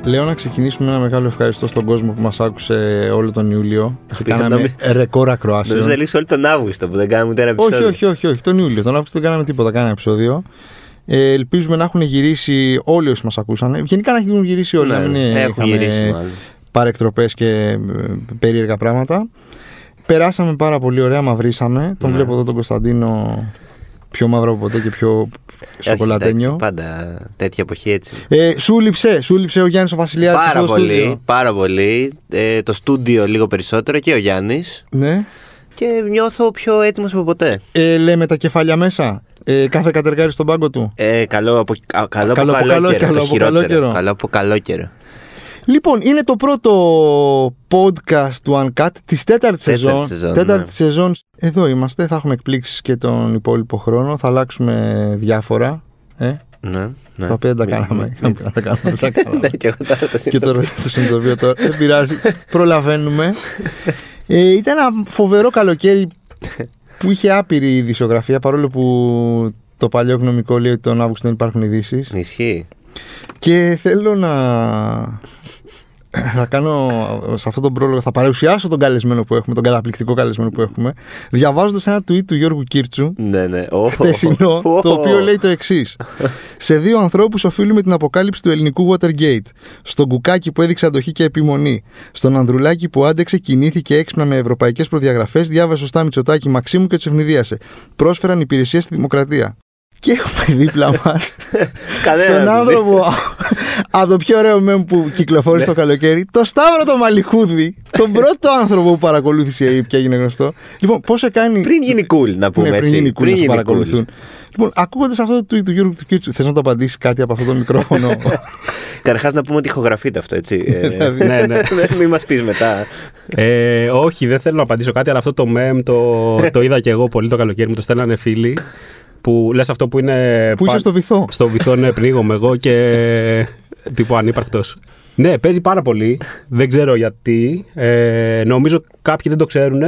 Λοιπόν, λέω να ξεκινήσουμε ένα μεγάλο ευχαριστώ στον κόσμο που μας άκουσε όλο τον Ιούλιο. Κάναμε ρεκόρ ακροάσεων. Νομίζω να λήξει όλο τον Αύγουστο που δεν κάναμε ούτε ένα επεισόδιο. Όχι, όχι, όχι, όχι, τον Ιούλιο. Τον Αύγουστο δεν κάναμε τίποτα, κάναμε επεισόδιο. Ε, ελπίζουμε να έχουν γυρίσει όλοι όσοι μας ακούσαν. Γενικά να έχουν γυρίσει όλοι. Ναι, να μην έχουν γυρίσει μάλλον. παρεκτροπές και ε, περίεργα πράγματα. Περάσαμε πάρα πολύ ωραία, μαυρίσαμε. Τον Ναι. βλέπω εδώ τον Κωνσταντίνο πιο μαύρο από ποτέ και πιο Όχι, σοκολατένιο. εντάξει, Πάντα τέτοια εποχή έτσι. Ε, σου λείψε, σου λείψε ο Γιάννης ο Βασιλιάδης. Πάρα πολύ, πάρα πολύ. Ε, το στούντιο λίγο περισσότερο και ο Γιάννης. Ναι. Και νιώθω πιο έτοιμος από ποτέ. Ε, λέμε τα κεφάλια μέσα. Ε, κάθε κατεργάρι στον πάγκο του. Ε, καλό από, α, καλό Καλό από από καλό, καλό- καιρό. καλό το από χειρότερο. καλό καιρό. Καλό από καλό καιρό. Λοιπόν, είναι το πρώτο podcast του Uncut της τέταρτη σεζόν. σεζόν, τέταρτη ναι. σεζόν. Εδώ είμαστε. Θα έχουμε εκπλήξεις και τον υπόλοιπο χρόνο. Θα αλλάξουμε διάφορα. Ε, Ναι, ναι. τα οποία δεν τα Μην- κάναμε. μην- Δεν τα κάναμε. δεν τα κάναμε. Ναι, και εγώ τώρα το και τώρα το συνειδητοποιώ τώρα. Δεν πειράζει. Προλαβαίνουμε. Ε, ήταν ένα φοβερό καλοκαίρι που είχε άπειρη ειδησιογραφία παρόλο που το παλιό γνωμικό λέει ότι τον Αύγουστο δεν υπάρχουν ειδήσεις. Ισχύει. Και θέλω να. Θα κάνω σε αυτόν τον πρόλογο, θα παρουσιάσω τον καλεσμένο που έχουμε, τον καταπληκτικό καλεσμένο που έχουμε, διαβάζοντας ένα tweet του Γιώργου Κίρτσου, Ναι, ναι. Ω, χτεσινό, ω, το οποίο λέει το εξής. Σε δύο ανθρώπους οφείλουμε την αποκάλυψη του ελληνικού Watergate. Στον Κουκάκι που έδειξε αντοχή και επιμονή. Στον Ανδρουλάκη που άντεξε, κινήθηκε έξυπνα με ευρωπαϊκές προδιαγραφές, διάβασε σωστά Μητσοτάκη Μαξίμου και τους ευνηδίασε. Πρόσφεραν υπηρεσία στη δημοκρατία. Και έχουμε δίπλα μας Κανένα τον δεν άνθρωπο από το πιο ωραίο μέμ που κυκλοφόρησε το καλοκαίρι, το Σταύρο το Μαλιχούδη, τον πρώτο άνθρωπο που παρακολούθησε η ΑΕΠ και έγινε γνωστό. Λοιπόν, πώς σε κάνει. Πριν γίνει cool, να πούμε Ναι, έτσι. πριν γίνει cool να σε γίνει παρακολουθούν. Λοιπόν, ακούγοντας αυτό το tweet του Γιώργου του Κίτσου, θες να το απαντήσεις κάτι από αυτό το μικρόφωνο; Καταρχάς να πούμε ότι ηχογραφείται αυτό, έτσι. Ε, Δηλαδή. ναι, ναι. Μην μας πεις μετά. Ε, όχι, δεν θέλω να απαντήσω κάτι, αλλά αυτό το meme το, το είδα και εγώ πολύ το καλοκαίρι. Μου το στέλνανε φίλοι. Που λες αυτό που είναι. που είσαι πα- στο βυθό. Στο βυθό, ναι, πνίγομαι εγώ και. τύπου ανύπαρκτος. Ναι, παίζει πάρα πολύ. Δεν ξέρω γιατί. Ε, νομίζω κάποιοι δεν το ξέρουν.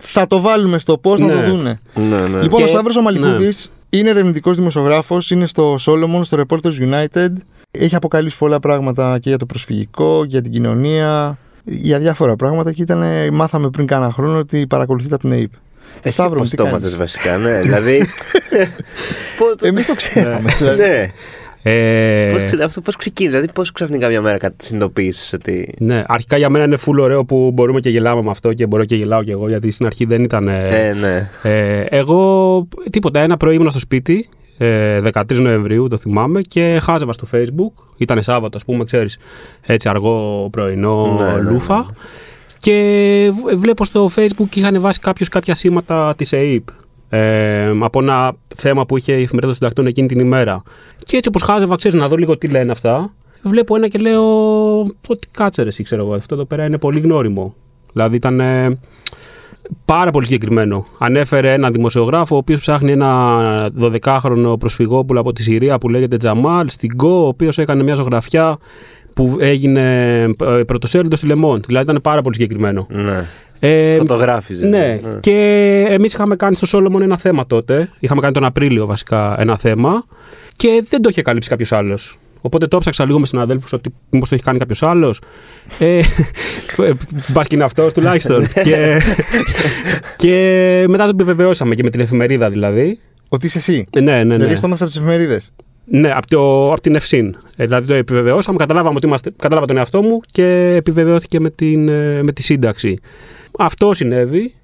Θα το βάλουμε στο πώ να Ναι. το δούνε. Ναι, ναι. Λοιπόν, Και- ο Σταύρος ο Μαλιχούδη είναι ερευνητικός δημοσιογράφος, είναι στο Solomon, στο Reporters United. Έχει αποκαλύψει πολλά πράγματα και για το προσφυγικό, για την κοινωνία, για διάφορα πράγματα. Και ήταν, μάθαμε πριν κάνα χρόνο ότι παρακολουθείτε από την ΑΕΠ. Εσύ Σταύρος, πώς τι το κάνεις; έμαθες βασικά, ναι. Δηλαδή. Πο- Εμείς το ξέραμε. δηλαδή. Ναι. Ε, Πώς ξε- Αυτό πώς ξεκίνησε, δηλαδή πώς ξαφνικά μια μέρα κάτι συνειδητοποίησες ότι. ναι, αρχικά για μένα είναι full ωραίο που μπορούμε και γελάμε με αυτό και μπορώ και γελάω κι εγώ γιατί στην αρχή δεν ήταν. ε, Ε, ναι. Ε, εγώ τίποτα, ένα πρωί ήμουν στο σπίτι, ε, 13 Νοεμβρίου το θυμάμαι και χάζευα στο facebook, ήταν Σάββατο ας πούμε, ξέρεις, έτσι αργό πρωινό Ναι, ναι, λούφα ναι. Και β- βλέπω στο facebook είχαν βάσει κάποιος κάποια σήματα της ΕΕΠ ε, από ένα θέμα που είχε η εφημερίδα των συντακτών εκείνη την ημέρα. Και έτσι όπως χάζευα, ξέρεις, να δω λίγο τι λένε αυτά, βλέπω ένα και λέω ότι κάτσε ρε εσύ, ξέρω εγώ, αυτό εδώ πέρα είναι πολύ γνώριμο. Δηλαδή ήταν ε, πάρα πολύ συγκεκριμένο. Ανέφερε έναν δημοσιογράφο ο οποίος ψάχνει ένα 12χρονο προσφυγόπουλο από τη Συρία που λέγεται Τζαμάλ στην Go, ο οποίος έκανε μια ζωγραφιά που έγινε ε, πρωτοσέλιδος στη Λεμόντ. Δηλαδή ήταν πάρα πολύ συγκεκριμένο. ναι. Ε, Φωτογράφιζε. ναι. Και εμείς είχαμε κάνει στο Solomon ένα θέμα τότε. Είχαμε κάνει τον Απρίλιο βασικά ένα θέμα. Και δεν το είχε καλύψει κάποιος άλλος. Οπότε το έψαξα λίγο με συναδέλφους ότι μήπως το έχει κάνει κάποιος άλλος. Ε, Μπας και είναι αυτός τουλάχιστον. και, και μετά το επιβεβαιώσαμε και με την εφημερίδα δηλαδή. Ότι είσαι εσύ. Ε, Ναι, ναι, ναι. Δηλαδή, στο έμαθα από τι εφημερίδε. Ναι, από, το, από την Ευσύν. Ε, δηλαδή το επιβεβαιώσαμε, καταλάβαμε ότι είμαστε, κατάλαβα τον εαυτό μου και επιβεβαιώθηκε με, την, ε, με τη σύνταξη. Αυτό συνέβη.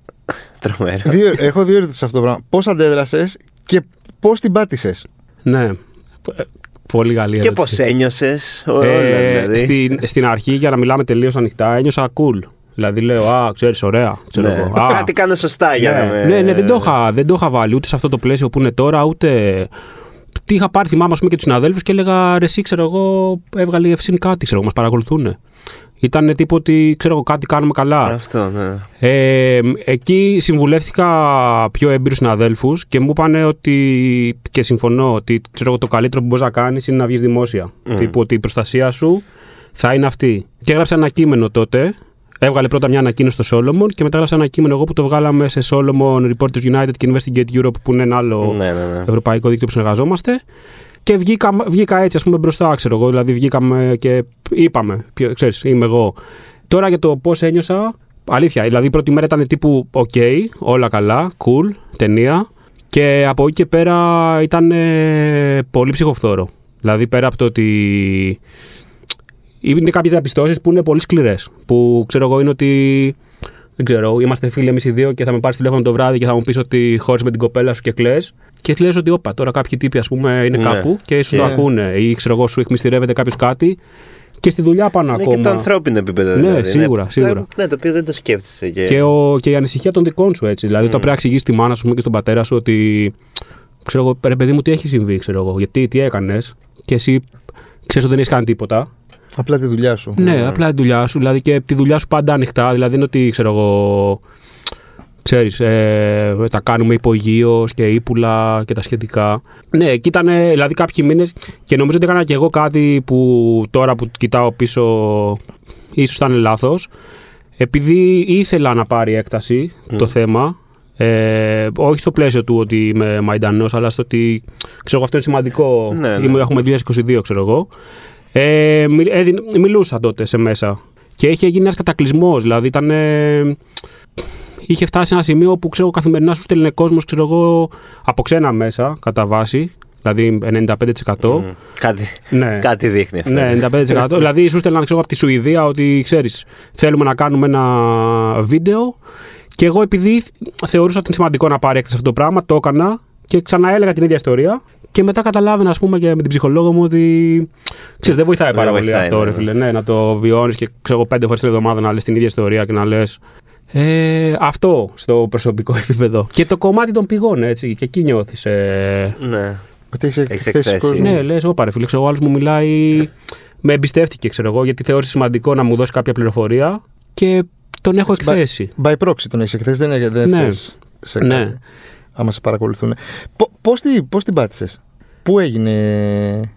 Τρομερό. Δύο, έχω δύο ερωτήσεις σε αυτό το πράγμα. Πώς αντέδρασες και πώς την πάτησες; Ναι. Ε, Πολύ καλή Και πώς ερώτηση. ένιωσε. Ε, δηλαδή; στην, στην αρχή, για να μιλάμε τελείως ανοιχτά, ένιωσα cool. Δηλαδή λέω, Α, ξέρεις, ωραία. Ξέρω Ναι. εγώ. Α, Κάτι κάνω σωστά για Ναι. να με. ναι, ναι, δεν το, είχα, δεν το είχα βάλει ούτε σε αυτό το πλαίσιο που είναι τώρα, ούτε. Τι είχα πάρει, θυμάμαι, ας πούμε, και τους συναδέλφους και έλεγα ρε, εσύ, ξέρω εγώ, έβγαλε η Ευσύν κάτι, ξέρω εγώ, μας παρακολουθούν. Ήταν τύπο ότι, ξέρω εγώ, κάτι κάνουμε καλά. Αυτό, ναι. Ε, εκεί συμβουλεύτηκα πιο έμπειρους συναδέλφους και μου είπαν ότι. και συμφωνώ ότι ξέρω, εγώ, το καλύτερο που μπορείς να κάνεις είναι να βγεις δημόσια. Μμ. Τύπου ότι η προστασία σου θα είναι αυτή. Και έγραψα ένα κείμενο τότε. Έβγαλε πρώτα μια ανακοίνωση στο Solomon και μετά έγραψα ένα κείμενο εγώ που το βγάλαμε σε Solomon, Reporters United και Investigate Europe που είναι ένα άλλο Ναι, ναι, ναι. ευρωπαϊκό δίκτυο που συνεργαζόμαστε. Και βγήκα, βγήκα έτσι, ας πούμε, μπροστά, ξέρω εγώ. Δηλαδή, βγήκαμε και είπαμε, ποιο- ξέρεις, είμαι εγώ. Τώρα για το πώς ένιωσα, αλήθεια. Δηλαδή, η πρώτη μέρα ήταν τύπου, OK, όλα καλά, cool, ταινία. Και από εκεί και πέρα ήταν ε, πολύ ψυχοφθόρο. Δηλαδή, πέρα από το ότι. Είναι κάποιες διαπιστώσεις που είναι πολύ σκληρές. Που ξέρω εγώ είναι ότι. Δεν ξέρω, είμαστε φίλοι εμείς οι δύο και θα με πάρεις τηλέφωνο το βράδυ και θα μου πεις ότι χώρισες με την κοπέλα σου και κλε. Και λες ότι, όπα, τώρα κάποιοι τύποι, ας πούμε, είναι Ναι. κάπου και ίσω το Ναι. ακούνε. Ή ξέρω εγώ, σου εκμυστηρεύεται κάποιος κάτι και στη δουλειά πάνω Ναι, ακόμα. και το ανθρώπινο επίπεδο. Ναι, δηλαδή, σίγουρα, σίγουρα. Ναι, το οποίο δεν το σκέφτεσαι. Και... Και, ο, και η ανησυχία των δικών σου έτσι. Δηλαδή, όταν πρέπει να εξηγήσει τη μάνα σου πούμε, και στον πατέρα σου ότι. Ξέρω εγώ, ρε παιδί μου, τι έχει συμβεί, ξέρω εγώ. Γιατί, τι έκανες. Και εσύ ξέρεις ότι δεν έχεις κάνει τίποτα. Απλά τη δουλειά σου. Ναι, απλά τη δουλειά σου. Δηλαδή και τη δουλειά σου πάντα ανοιχτά. Δηλαδή είναι ότι ξέρω εγώ. Ξέρεις, ε, τα κάνουμε υπογείως και ύπουλα και τα σχετικά. Ναι, εκεί ήταν δηλαδή κάποιοι μήνες και νομίζω ότι έκανα και εγώ κάτι που τώρα που κοιτάω πίσω ίσως ήταν λάθος. Επειδή ήθελα να πάρει έκταση το θέμα, ε, όχι στο πλαίσιο του ότι είμαι μαϊντανός, αλλά στο ότι ξέρω εγώ αυτό είναι σημαντικό. Ναι, ναι. Είμαι- έχουμε 2022 ξέρω εγώ. Ε, μι- έδιν- μιλούσα τότε σε μέσα. Και είχε γίνει ένας κατακλυσμός. Δηλαδή ήταν. ε, είχε φτάσει σε ένα σημείο που ξέρω καθημερινά σου στέλνει κόσμος, ξέρω εγώ, από ξένα μέσα κατά βάση. Δηλαδή 95%. Μμ. Κάτι, Ναι. κάτι δείχνει αυτό. Ναι, 95%. δηλαδή, σου στέλναν ξέρω, από τη Σουηδία ότι ξέρεις, θέλουμε να κάνουμε ένα βίντεο. Και εγώ, επειδή θεωρούσα ότι είναι σημαντικό να πάρει έκταση αυτό το πράγμα, το έκανα και ξαναέλεγα την ίδια ιστορία. Και μετά καταλάβαινα, ας πούμε, και με την ψυχολόγο μου ότι. Ξέρεις, δεν βοηθάει πάρα πολύ βοηθάει, αυτό, ναι, ρε ναι. φίλε. Ναι, να το βιώνεις και ξέρω, πέντε φορές την εβδομάδα να λες την ίδια ιστορία και να λες. Ε, αυτό στο προσωπικό επίπεδο. Και το κομμάτι των πηγών, έτσι. Και εκεί νιώθεις. Ε, Ναι. Ότι έχεις Έχεις εκθέσει εκθέσει. κόσμο. ναι, λες, όπα ρε φίλε, ξέρω, ο άλλος μου μιλάει. Με εμπιστεύτηκε, ξέρω εγώ, γιατί θεώρησε σημαντικό να μου δώσει κάποια πληροφορία και τον έχω Έτσι, εκθέσει. By proxy τον έχεις εκθέσει, δεν, είναι- δεν Ναι. φταίς σε Ναι. κάτι. Άμα σε παρακολουθούν. Πώς πώς την πάτησες, Πού έγινε;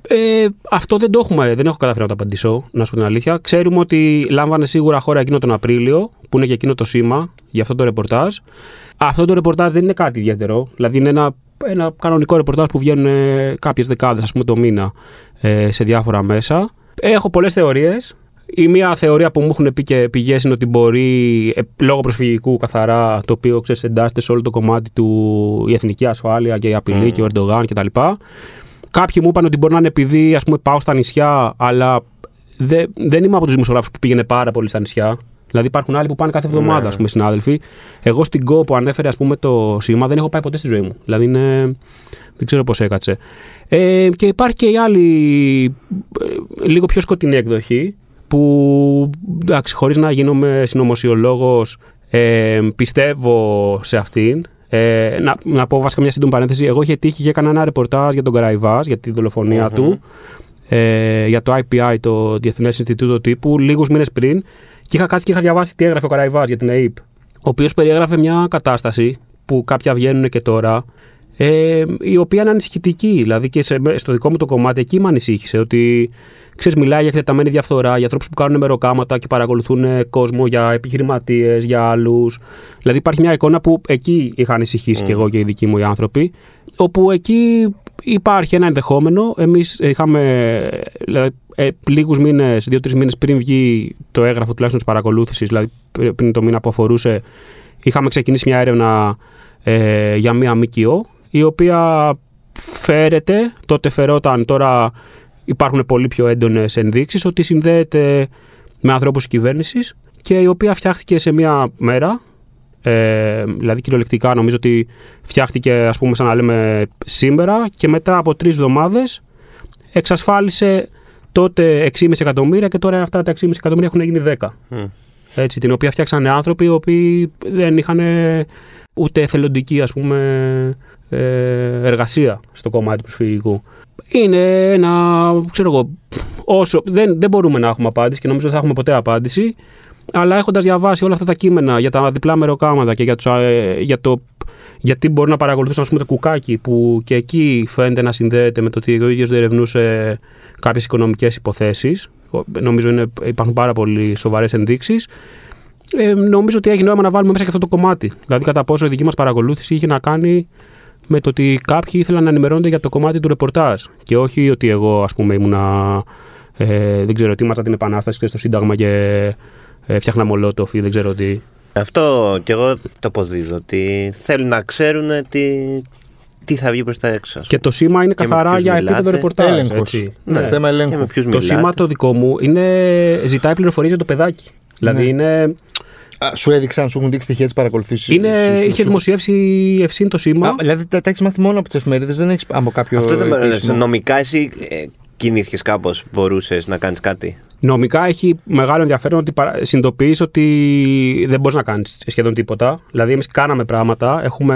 Ε, αυτό δεν το έχουμε, δεν έχω καταφέρει να το απαντήσω, να σου πω την αλήθεια. Ξέρουμε ότι λάμβανε σίγουρα χώρα εκείνο τον Απρίλιο, που είναι και εκείνο το σήμα για αυτό το ρεπορτάζ. Αυτό το ρεπορτάζ δεν είναι κάτι ιδιαίτερο. Δηλαδή είναι ένα, ένα κανονικό ρεπορτάζ που βγαίνουν κάποιες δεκάδες, ας πούμε, το μήνα ε, σε διάφορα μέσα. Έχω πολλές θεωρίες. Η μία θεωρία που μου έχουν πει και πηγές είναι ότι μπορεί ε, λόγω προσφυγικού καθαρά, το οποίο ξέρεις, εντάσσεται σε όλο το κομμάτι του η εθνική ασφάλεια και η απειλή Μμμ. και ο Ερντογάν κτλ. Κάποιοι μου είπαν ότι μπορεί να είναι επειδή ας πούμε, πάω στα νησιά, αλλά δεν, δεν είμαι από τους δημοσιογράφους που πήγαινε πάρα πολύ στα νησιά. Δηλαδή υπάρχουν άλλοι που πάνε κάθε εβδομάδα, Ναι. ας πούμε, συνάδελφοι. Εγώ στην ΚΟ που ανέφερε ας πούμε, το σήμα δεν έχω πάει ποτέ στη ζωή μου. Δηλαδή είναι... δεν ξέρω πώς έκατσε. Ε, και υπάρχει και η άλλη ε, λίγο πιο σκοτεινή εκδοχή που εντάξει, χωρίς να γίνομαι συνωμοσιολόγος ε, πιστεύω σε αυτήν. Ε, να, να πω βασικά μια σύντομη παρένθεση. Εγώ είχε τύχει και έκανα ένα ρεπορτάζ για τον Καραϊβάς, για τη δολοφονία Μμμ. του, ε, για το IPI, το Διεθνές Ινστιτούτο Τύπου, λίγους μήνες πριν. Και είχα κάτσει και είχα διαβάσει τι έγραφε ο Καραϊβάς για την ΑΕΠ. Ο οποίος περιέγραφε μια κατάσταση που κάποια βγαίνουν και τώρα, ε, η οποία είναι ανησυχητική. Δηλαδή και σε, στο δικό μου το κομμάτι εκεί με ανησύχησε ότι ξέρεις, μιλάει για εκτεταμένη διαφθορά, για ανθρώπους που κάνουν μεροκάματα και παρακολουθούν ε, κόσμο, για επιχειρηματίες, για άλλους. Δηλαδή υπάρχει μια εικόνα που εκεί είχα ανησυχήσει Mm. και εγώ και οι δικοί μου οι άνθρωποι, όπου εκεί υπάρχει ένα ενδεχόμενο. Εμείς είχαμε δηλαδή, ε, λίγους μήνες, δύο-τρεις μήνες πριν βγει το έγγραφο τουλάχιστον της παρακολούθησης, δηλαδή πριν το μήνα που αφορούσε, είχαμε ξεκινήσει μια έρευνα ε, για μία ΜΚΟ, η οποία φέρεται, τότε φερόταν, τώρα υπάρχουν πολύ πιο έντονες ενδείξεις ότι συνδέεται με ανθρώπους της κυβέρνησης και η οποία φτιάχτηκε σε μία μέρα, ε, δηλαδή κυριολεκτικά νομίζω ότι φτιάχτηκε ας πούμε σαν να λέμε σήμερα και μετά από τρεις εβδομάδες εξασφάλισε τότε 6,5 εκατομμύρια και τώρα αυτά τα 6,5 εκατομμύρια έχουν γίνει 10. Μμ. Έτσι, την οποία φτιάξανε άνθρωποι οι οποίοι δεν είχαν ούτε εθελοντική ας πούμε ε, εργασία στο κομμάτι του προσφυγικού. Είναι ένα, ξέρω εγώ, όσο, δεν, δεν μπορούμε να έχουμε απάντηση και νομίζω δεν θα έχουμε ποτέ απάντηση, αλλά έχοντας διαβάσει όλα αυτά τα κείμενα για τα διπλά μεροκάματα και για, τους, ε, για το γιατί μπορεί να παρακολουθήσουν ας πούμε, το κουκάκι που και εκεί φαίνεται να συνδέεται με το ότι ο ίδιος διερευνούσε κάποιες οικονομικές υποθέσεις. Νομίζω είναι, υπάρχουν πάρα πολύ σοβαρές ενδείξεις. Ε, νομίζω ότι έχει νόημα να βάλουμε μέσα και αυτό το κομμάτι. Δηλαδή, κατά πόσο η δική μας παρακολούθηση είχε να κάνει με το ότι κάποιοι ήθελαν να ενημερώνονται για το κομμάτι του ρεπορτάζ. Και όχι ότι εγώ, ας πούμε, ήμουνα. Ε, δεν ξέρω, ετοίμασα την Επανάσταση και στο Σύνταγμα και ε, φτιάχνα μολότοφ ή δεν ξέρω τι. Αυτό και εγώ το αποδίδω. Ότι θέλουν να ξέρουν τι, τι θα βγει προς τα έξω. ας Και το σήμα είναι Και με καθαρά ποιους για μιλάτε. επίπεδο ρεπορτάζ. Έλεγχος. έτσι. Ναι, Ναι. θέμα πούμε. Και ελέγχου. με ποιους Το μιλάτε. σήμα το δικό μου είναι, ζητάει πληροφορίες για το παιδάκι. Δηλαδή Ναι. είναι, Α, Σου έδειξαν, σου έχουν δείξει στοιχεία της παρακολουθήσης. είναι, είχε δημοσιεύσει η Ευσύν το σήμα. Δηλαδή τα, τα έχεις μάθει μόνο από τις εφημερίδες, δεν έχεις από κάποιο. Αυτό δεν μπορεί επίσημο. Νομικά εσύ ε, κινήθηκες κάπως, μπορούσες να κάνεις κάτι; Νομικά έχει μεγάλο ενδιαφέρον ότι συνειδητοποιείς ότι δεν μπορείς να κάνεις σχεδόν τίποτα. Δηλαδή, εμείς κάναμε πράγματα. Έχουμε,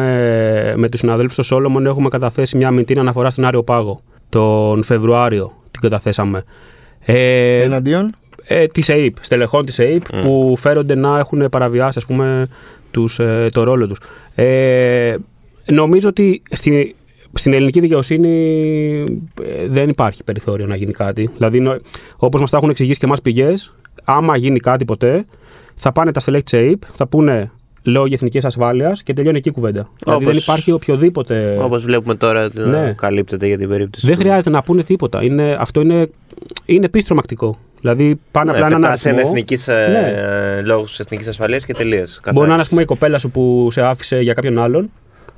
με τους συναδέλφους στο Σόλομον έχουμε καταθέσει μια αμυντή αναφορά στον Άριο Πάγο. Τον Φεβρουάριο την καταθέσαμε. Ε, Εναντίον; Ε, της ΕΕΠ, στελεχών της ΕΕΠ που φέρονται να έχουν παραβιάσει ας πούμε, τους, ε, το ρόλο τους. Ε, νομίζω ότι στην, στην ελληνική δικαιοσύνη ε, δεν υπάρχει περιθώριο να γίνει κάτι. Δηλαδή, νο- όπως μας τα έχουν εξηγήσει και εμάς πηγές, άμα γίνει κάτι ποτέ, θα πάνε τα στελέχη της ΕΕΠ, θα πούνε λόγω εθνικής ασφάλειας και τελειώνει εκεί η κουβέντα. Δηλαδή Όπως- δεν υπάρχει οποιοδήποτε. Όπως βλέπουμε τώρα ότι Ναι. να καλύπτεται για την περίπτωση. Δεν του- χρειάζεται να πούνε τίποτα. Είναι, αυτό είναι, είναι επίσης τρομακτικό. Δηλαδή πάνε Ναι, απλά έναν πετάς ένα αριθμό. εθνικής, Ναι. ε, λόγους εθνικής ασφαλείας και τελείως. Μπορεί να είναι ας πούμε, η κοπέλα σου που σε άφησε για κάποιον άλλον.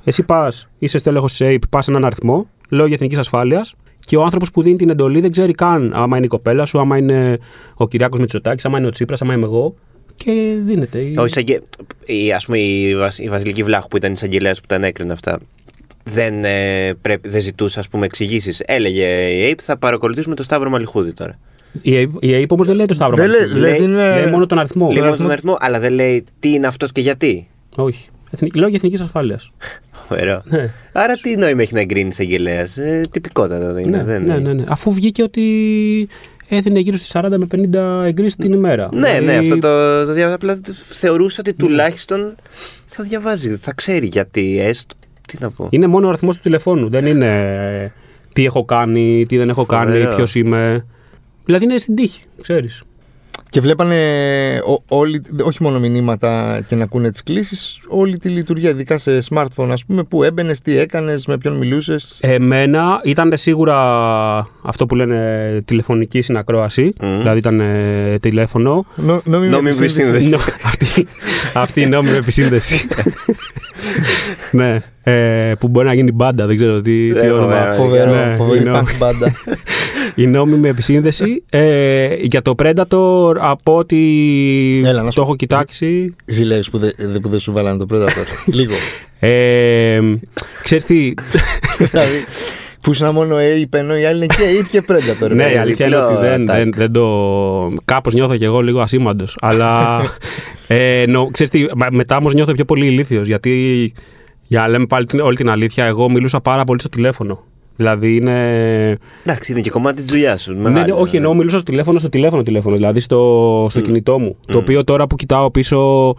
Εσύ πας, είσαι στέλεχος τη ΑΕΠ, πας έναν αριθμό λόγω εθνικής ασφάλειας και ο άνθρωπος που δίνει την εντολή δεν ξέρει καν άμα είναι η κοπέλα σου, άμα είναι ο Κυριάκος Μητσοτάκης, άμα είναι ο Τσίπρας, άμα είμαι εγώ. Και δίνεται. η- Ο εισαγγε... η, ας πούμε, η, Βασ- η Βασιλική Βλάχου που ήταν εισαγγελέας που τα ανέκρινε αυτά. Δεν, ε, πρέπει, δεν ζητούσε ας πούμε εξηγήσεις. Έλεγε η ΑΕΠ θα παρακολουθήσουμε το Σταύρο Μαλιχούδη τώρα. Η ΑΕΠ, η ΑΕΠ όμως δεν λέει το Σταύρο. Δεν λέει- Μαρκίδη. λέει- είναι- λέει μόνο τον αριθμό. Λέει μόνο αριθμό- τον αριθμό, αλλά δεν λέει τι είναι αυτός και γιατί. Όχι. Εθνική, λόγω εθνικής ασφάλειας. Ωραίο. Ναι. Άρα τι νόημα έχει να εγκρίνεις εισαγγελέα. Ε, τυπικότατο δεν είναι. Ναι, δεν... ναι, ναι, ναι. Αφού βγήκε ότι έδινε γύρω στις 40 με 50 εγκρίσεις την ημέρα. Ναι, ναι, Δηλαδή, αυτό το, το διάβασα. Απλά θεωρούσα ότι τουλάχιστον θα διαβάζει, θα ξέρει γιατί έστω. Τι να πω. Είναι μόνο ο αριθμός του τηλεφώνου. Δεν είναι ε, τι έχω κάνει, τι δεν έχω κάνει, Φοβερό. ποιος είμαι. Δηλαδή είναι στην τύχη, ξέρεις. Και βλέπανε ο- όλοι, όχι μόνο μηνύματα και να ακούνε τις κλήσεις, όλη τη λειτουργία, ειδικά σε smartphone, ας πούμε, που έμπαινες, τι έκανες, με ποιον μιλούσες. Εμένα ήταν σίγουρα αυτό που λένε τηλεφωνική συνακρόαση. Μμμ. Δηλαδή ήταν ε, τηλέφωνο. Νο, νόμιμη Νόμιμη επισύνδεση. σύνδεση. Νο- αυτή, αυτή η νόμιμη επισύνδεση. ναι. Ε, που μπορεί να γίνει μπάντα, δεν ξέρω τι, τι Ε, όνομα. φοβερό, Φοβερό, Ναι, φοβερή η νόμιμη- punk μπάντα. Η νόμιμη επισύνδεση. Ε, για το Predator, από ό,τι Έλα, να σου το πω. έχω κοιτάξει. Ζηλεύεις που, δεν- που δεν σου βάλανε το Predator. Λίγο. Ε, ξέρεις τι, δηλαδή, που ήσουν μόνο Ape, ενώ οι άλλοι είναι και Ape και Predator. ναι, η βέβαια. αλήθεια είναι διπλό ότι δεν, attack. δεν, δεν το. Κάπως νιώθω κι εγώ λίγο ασήμαντος. αλλά. Ε, νο, ξέρεις τι, μα- μετά όμως νιώθω πιο πολύ ηλίθιος. Γιατί για να λέμε πάλι την- όλη την αλήθεια, εγώ μιλούσα πάρα πολύ στο τηλέφωνο. Δηλαδή είναι. Εντάξει, είναι και κομμάτι της δουλειάς σου. Ναι, ναι, όχι, εννοώ μιλούσα στο τηλέφωνο, στο τηλέφωνο, τηλέφωνο. Δηλαδή στο, στο κινητό μου. Το οποίο τώρα που κοιτάω πίσω.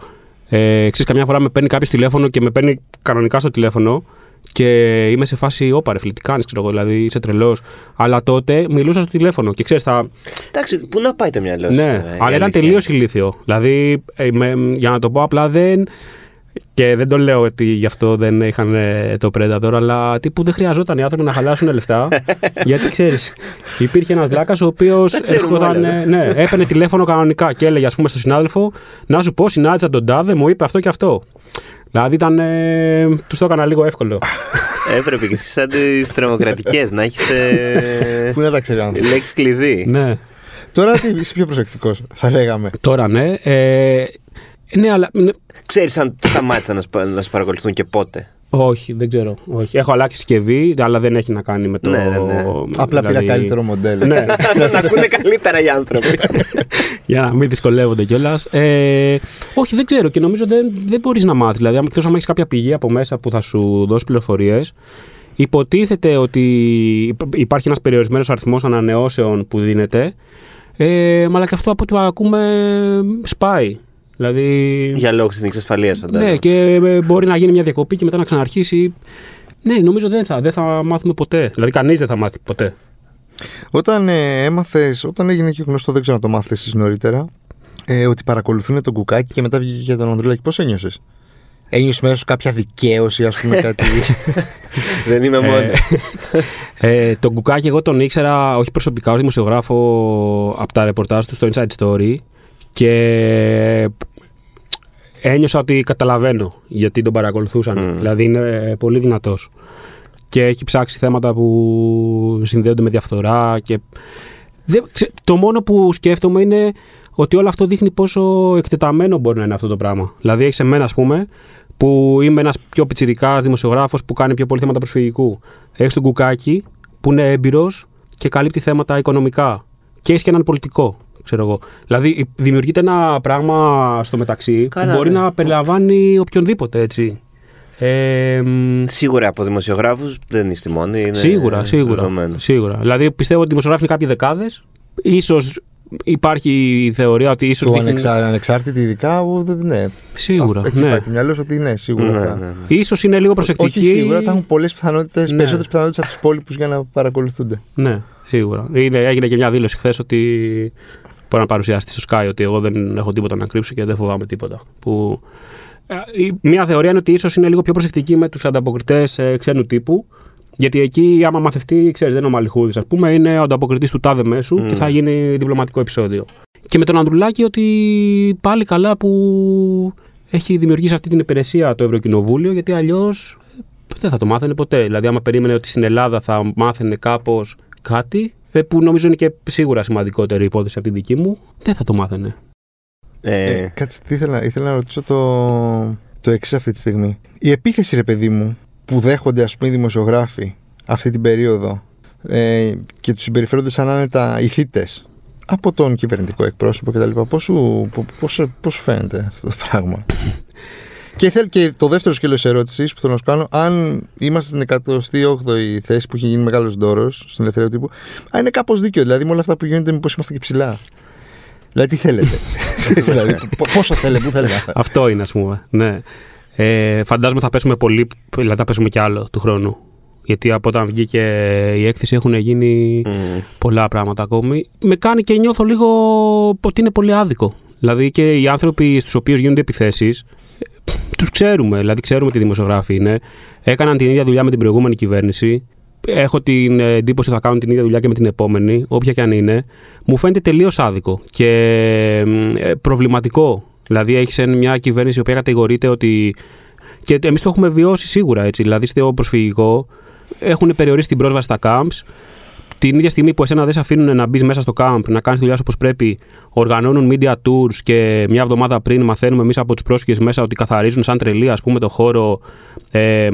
Ε, ξέρεις, καμιά φορά με παίρνει κάποιος τηλέφωνο και με παίρνει κανονικά στο τηλέφωνο και είμαι σε φάση όπα ρε φίλε, τι κάνεις, ξέρω εγώ, δηλαδή είσαι τρελός. Αλλά τότε μιλούσα στο τηλέφωνο και ξέρεις, θα, Εντάξει, πού να πάει το μυαλό σου. ναι, τώρα, η αλλά ήταν αλήθεια. τελείως ηλίθιο. Δηλαδή, ε, με- για να το πω απλά, δεν. Και δεν το λέω ότι γι' αυτό δεν είχαν ε, το Predator, αλλά τύπου δεν χρειαζόταν οι άνθρωποι να χαλάσουν λεφτά. γιατί ξέρεις, υπήρχε ένας βλάκας ο οποίος ξέρουμε όλα. ναι, έπαιρνε τηλέφωνο κανονικά και έλεγε, ας πούμε, στον συνάδελφο, να σου πω, συνάντησα τον Τάδε, μου είπε αυτό και αυτό. Δηλαδή ήταν. Ε, τους το έκανα λίγο εύκολο. Έπρεπε και εσύ σαν τις τρομοκρατικές να έχεις Πού να τα ξέρει ο άνθρωπος. λέξη κλειδί. ναι. Τώρα τι, είσαι πιο προσεκτικός, θα λέγαμε. Τώρα ναι. Ε, ναι, αλλά. ναι, Ξέρεις αν σταμάτησαν να, σπα- να σε παρακολουθούν και πότε; Όχι, δεν ξέρω. Όχι. Έχω αλλάξει συσκευή, αλλά δεν έχει να κάνει με το. Ναι, ναι, ναι. Απλά πήρα δηλαδή- καλύτερο μοντέλο. Ναι, να ακούνε καλύτερα οι άνθρωποι. για να μην δυσκολεύονται κιόλας. Ε, όχι, δεν ξέρω και νομίζω δεν, δεν μπορείς να μάθεις. Δηλαδή, αν εκτός αν έχεις κάποια πηγή από μέσα που θα σου δώσει πληροφορίες, υποτίθεται ότι υπ- υπάρχει ένας περιορισμένος αριθμός ανανεώσεων που δίνεται. Ε, αλλά και αυτό από ό,τι ακούμε σπάει. Δηλαδή. Για λόγους εθνική ασφαλεία, φαντάζομαι. Ναι, και ε, μπορεί να γίνει μια διακοπή και μετά να ξαναρχίσει. Ναι, νομίζω δεν θα, δεν θα μάθουμε ποτέ. Δηλαδή, κανείς δεν θα μάθει ποτέ. Όταν ε, έμαθες, όταν έγινε και γνωστό, δεν ξέρω να το μάθετε εσείς νωρίτερα, ε, ότι παρακολουθούν τον κουκάκι και μετά βγήκε για τον Ανδρουλάκη, πώς ένιωσες; Ένιωσες μέσα σου κάποια δικαίωση, ας πούμε, κάτι; Δεν είμαι μόνος. Ε, τον Κουκάκη εγώ τον ήξερα όχι προσωπικά ως δημοσιογράφο από τα ρεπορτάζ του στο Inside Story και ένιωσα ότι καταλαβαίνω γιατί τον παρακολουθούσαν. Μμμ. Δηλαδή είναι πολύ δυνατός. Και έχει ψάξει θέματα που συνδέονται με διαφθορά και... Δεν, ξε- το μόνο που σκέφτομαι είναι ότι όλο αυτό δείχνει πόσο εκτεταμένο μπορεί να είναι αυτό το πράγμα. Δηλαδή έχεις εμένα, ας πούμε, που είμαι ένας πιο πιτσιρικάς δημοσιογράφος που κάνει πιο πολύ θέματα προσφυγικού. Έχεις τον Κουκάκη που είναι έμπειρος και καλύπτει θέματα οικονομικά. Και έχεις και έναν πολιτικό, ξέρω εγώ. Δηλαδή δημιουργείται ένα πράγμα στο μεταξύ Καλά, που μπορεί ναι. να περιλαμβάνει οποιονδήποτε, έτσι. Ε, μ, Σίγουρα από δημοσιογράφους δεν είστε μόνοι. Είναι Σίγουρα, σίγουρα. δεδομένο. σίγουρα. Δηλαδή πιστεύω ότι οι δημοσιογράφοι είναι κάποιοι δεκάδες. Ίσως υπάρχει η θεωρία ότι ίσως. Του ανεξά, ανεξάρτητη, ειδικά. ο, δε- ναι. Σίγουρα. Εκεί ναι. πάει το μυαλό σου ότι ναι, σίγουρα. Ναι, θα- ναι, ναι. Ίσως είναι λίγο προσεκτικοί. Όχι σίγουρα, θα έχουν πολλές πιθανότητες, Ναι. περισσότερες πιθανότητες από τους υπόλοιπους για να παρακολουθούνται. Ναι, σίγουρα. Είναι, έγινε και μια δήλωση χθες ότι. Μπορεί να παρουσιάσει στο Sky ότι εγώ δεν έχω τίποτα να κρύψω και δεν φοβάμαι τίποτα. Που... ε, η- Μια θεωρία είναι ότι ίσως είναι λίγο πιο προσεκτική με τους ανταποκριτές ξένου τύπου. Γιατί εκεί, άμα μαθευτεί, ξέρεις, δεν είναι ο Μαλιχούδης, ας πούμε, είναι ο ανταποκριτής του τάδε μέσου Mm. και θα γίνει διπλωματικό επεισόδιο. Και με τον Ανδρουλάκη ότι πάλι καλά που έχει δημιουργήσει αυτή την υπηρεσία το Ευρωκοινοβούλιο, γιατί αλλιώς δεν θα το μάθαινε ποτέ. Δηλαδή, άμα περίμενε ότι στην Ελλάδα θα μάθαινε κάπως κάτι, ε, που νομίζω είναι και σίγουρα σημαντικότερη υπόθεση από τη δική μου, δεν θα το μάθαινε. Ε, Ε, κάτσε, τι ήθελα, ήθελα να ρωτήσω το, το εξής αυτή τη στιγμή. Η επίθεση, ρε παιδί μου, που δέχονται ας πούμε οι δημοσιογράφοι αυτή την περίοδο ε, και τους συμπεριφέρονται σαν άνετα ηθίτες από τον κυβερνητικό εκπρόσωπο κτλ. Πώς σου, πο- πώς, σε- πώς σου φαίνεται αυτό το πράγμα; και, θέλ, και το δεύτερο σκέλος ερώτησης που θέλω να σου κάνω, αν είμαστε στην 108η θέση που έχει γίνει μεγάλος δώρος στην ελευθερία του τύπου, αν είναι κάπως δίκαιο. Δηλαδή με όλα αυτά που γίνονται, μήπως είμαστε και ψηλά. Δηλαδή, τι θέλετε; Ξέρεις, δηλαδή, πο- πόσο θέλετε, πού θέλετε. Αυτό είναι, ας πούμε. Ναι. Ε, φαντάζομαι θα πέσουμε πολύ, δηλαδή θα πέσουμε κι άλλο του χρόνου. Γιατί από όταν βγήκε η έκθεση έχουν γίνει μ, πολλά πράγματα ακόμη. Με κάνει και νιώθω λίγο ότι είναι πολύ άδικο. Δηλαδή και οι άνθρωποι στους οποίους γίνονται επιθέσεις, ε, τους ξέρουμε, δηλαδή ξέρουμε τι δημοσιογράφοι είναι. Έκαναν την ίδια δουλειά με την προηγούμενη κυβέρνηση. Έχω την ε, εντύπωση ότι θα κάνουν την ίδια δουλειά και με την επόμενη, όποια και αν είναι. Μου φαίνεται τελείως άδικο και ε, προβληματικό. Δηλαδή έχεις μια κυβέρνηση η οποία κατηγορείται ότι. Και εμείς το έχουμε βιώσει σίγουρα έτσι. Δηλαδή στο προσφυγικό έχουν περιορίσει την πρόσβαση στα camps. Την ίδια στιγμή που εσένα δεν σε αφήνουν να μπεις μέσα στο camp, να κάνεις τη δουλειάς σου όπως πρέπει, οργανώνουν media tours και μια εβδομάδα πριν μαθαίνουμε εμείς από τους πρόσφυγε μέσα ότι καθαρίζουν σαν τρελή, ας πούμε, το χώρο. Ε,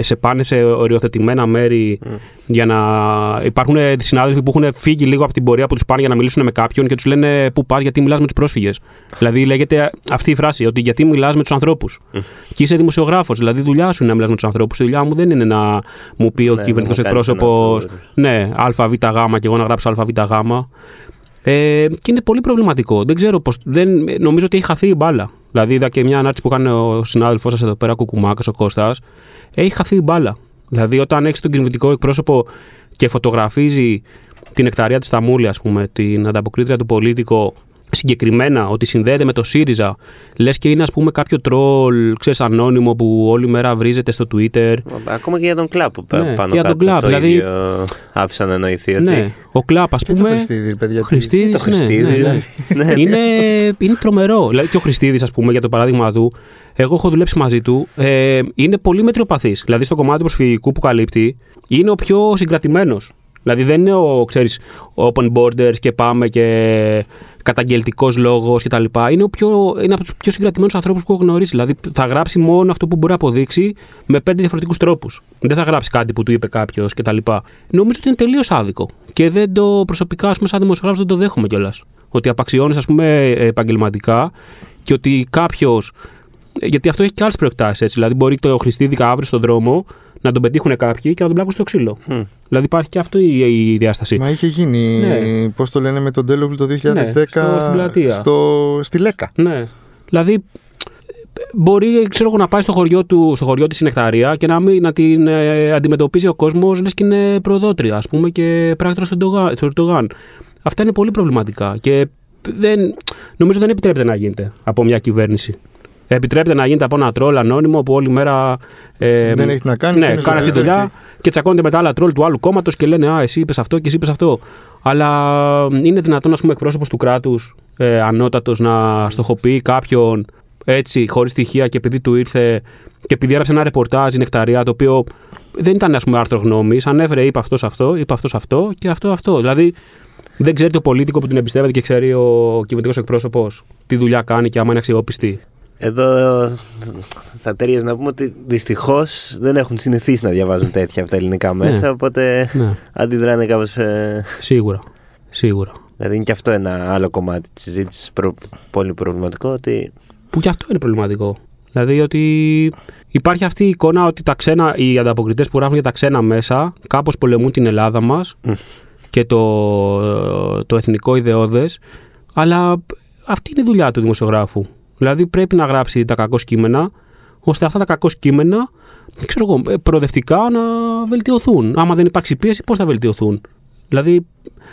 σε πάνε σε οριοθετημένα μέρη για να. Υπάρχουν συνάδελφοι που έχουν φύγει λίγο από την πορεία που τους πάνε για να μιλήσουν με κάποιον και τους λένε Πού πας, γιατί μιλάς με τους πρόσφυγες. δηλαδή λέγεται αυτή η φράση, ότι γιατί μιλάς με τους ανθρώπους. και είσαι δημοσιογράφος. Δηλαδή η δουλειά σου είναι να μιλάς με τους ανθρώπους. Η δουλειά μου δεν είναι να μου πει ο Ναι, κυβερνητικός να μου κάνεις εκπρόσωπος. ένα tour. Ναι, ΑΒΓ και εγώ να γράψω ΑΒΓ. Ε, και είναι πολύ προβληματικό. Δεν ξέρω πώς, δεν, νομίζω ότι έχει χαθεί η μπάλα. Δηλαδή, είδα και μια ανάρτηση που κάνει ο συνάδελφός σας εδώ πέρα, Κουκουμάκας, ο Κώστας. Έχει χαθεί η μπάλα. Δηλαδή, όταν έχεις τον κυβερνητικό εκπρόσωπο και φωτογραφίζει την εκταρία της Σταμούλη, ας πούμε, την ανταποκρίτρια του πολίτικο, συγκεκριμένα ότι συνδέεται με το ΣΥΡΙΖΑ, λες και είναι, ας πούμε, κάποιο τρόλ, ξέρεις, ανώνυμο που όλη μέρα βρίζεται στο Twitter. Ακόμα και για τον κλαπ που πα- Ναι, πάνω και για τον κάτω Κλαπ, το δηλαδή- ίδιο άφησαν να εννοηθεί ότι... Ναι, ο Κλαπ, ας Και το πούμε. Χριστίδη, παιδιά. Ο Χριστίδης, Το ναι, Χριστίδη, ναι, ναι. δηλαδή. Ναι. είναι, είναι τρομερό. Δηλαδή και ο Χριστίδης, ας πούμε, για το παράδειγμα του, εγώ έχω δουλέψει μαζί του, ε, είναι πολύ μετριοπαθής. Δηλαδή στο κομμάτι του προσφυγικού που καλύπτει, είναι ο πιο συγκρατημένος. Δηλαδή δεν είναι ο, ξέρεις, open borders και πάμε και καταγγελτικός λόγος κτλ. Είναι, ο πιο, είναι από τους πιο συγκρατημένους ανθρώπους που έχω γνωρίσει. Δηλαδή θα γράψει μόνο αυτό που μπορεί να αποδείξει με πέντε διαφορετικούς τρόπους. Δεν θα γράψει κάτι που του είπε κάποιος κτλ. Νομίζω ότι είναι τελείως άδικο. Και δεν το προσωπικά, ας πούμε, σαν δημοσιογράφος δεν το δέχομαι κιόλας. Ότι απαξιώνεις, ας πούμε, επαγγελματικά και ότι κάποιος. Γιατί αυτό έχει και άλλες προεκτάσεις. Δηλαδή, μπορεί το Χριστίδικα αύριο στον δρόμο να τον πετύχουν κάποιοι και να τον πλάκουν στο ξύλο. Μμ. Δηλαδή, υπάρχει και αυτή η, η διάσταση. Μα είχε γίνει, Ναι. πώς το λένε, με τον Τέλογλου το 2010 Ναι, στο- στην πλατεία. στο- στη Λέκα. Ναι. Δηλαδή, μπορεί ξέρω εγώ, να πάει στο χωριό, του, στο χωριό της η νεκταρία και να, μην, να την ε, αντιμετωπίζει ο κόσμος λες και είναι προδότρια, ας πούμε, και πράκτορας στον Ερντογάν- του Ερντογάν. Αυτά είναι πολύ προβληματικά και δεν, νομίζω δεν επιτρέπεται να γίνεται από μια κυβέρνηση. Επιτρέπεται να γίνεται από ένα τρόλ ανώνυμο που όλη μέρα. Ε, Δεν έχει να κάνει. Ναι, και είναι κάνει αυτή τη ζωηρό δουλειά και τσακώνεται με τα άλλα τρόλ του άλλου κόμματος και λένε Α, εσύ είπες αυτό και εσύ είπες αυτό. Αλλά είναι δυνατόν, ας πούμε, εκπρόσωπος του κράτους, ε, ανώτατος, να στοχοποιεί κάποιον έτσι, χωρίς στοιχεία και επειδή του ήρθε και επειδή έγραψε ένα ρεπορτάζ η νεκταρία, το οποίο δεν ήταν ας πούμε, άρθρο γνώμης, ανέφερε, είπε αυτός αυτό, είπε αυτός αυτό και αυτό αυτό. Δηλαδή, δεν ξέρει το πολίτικο που την εμπιστεύεται και ξέρει ο κυβερνητικός εκπρόσωπος τι δουλειά κάνει και άμα είναι αξιόπιστη. Εδώ θα ταιριάζει να πούμε ότι δυστυχώς δεν έχουν συνηθίσει να διαβάζουν τέτοια από τα ελληνικά μέσα, οπότε Ναι, αντιδράνε κάπως. Ε, σίγουρα. Σίγουρα. δηλαδή είναι και αυτό ένα άλλο κομμάτι της συζήτησης πολύ προβληματικό. Ότι Που και αυτό είναι προβληματικό. Δηλαδή ότι υπάρχει αυτή η εικόνα ότι τα ξένα, οι ανταποκριτές που γράφουν για τα ξένα μέσα κάπως πολεμούν την Ελλάδα μας και το, το εθνικό ιδεώδες αλλά αυτή είναι η δουλειά του δημοσιογράφου. Δηλαδή πρέπει να γράψει τα κακό κείμενα ώστε αυτά τα κακό κείμενα ξέρω εγώ, προοδευτικά να βελτιωθούν. Άμα δεν υπάρξει πίεση πώς θα βελτιωθούν; Δηλαδή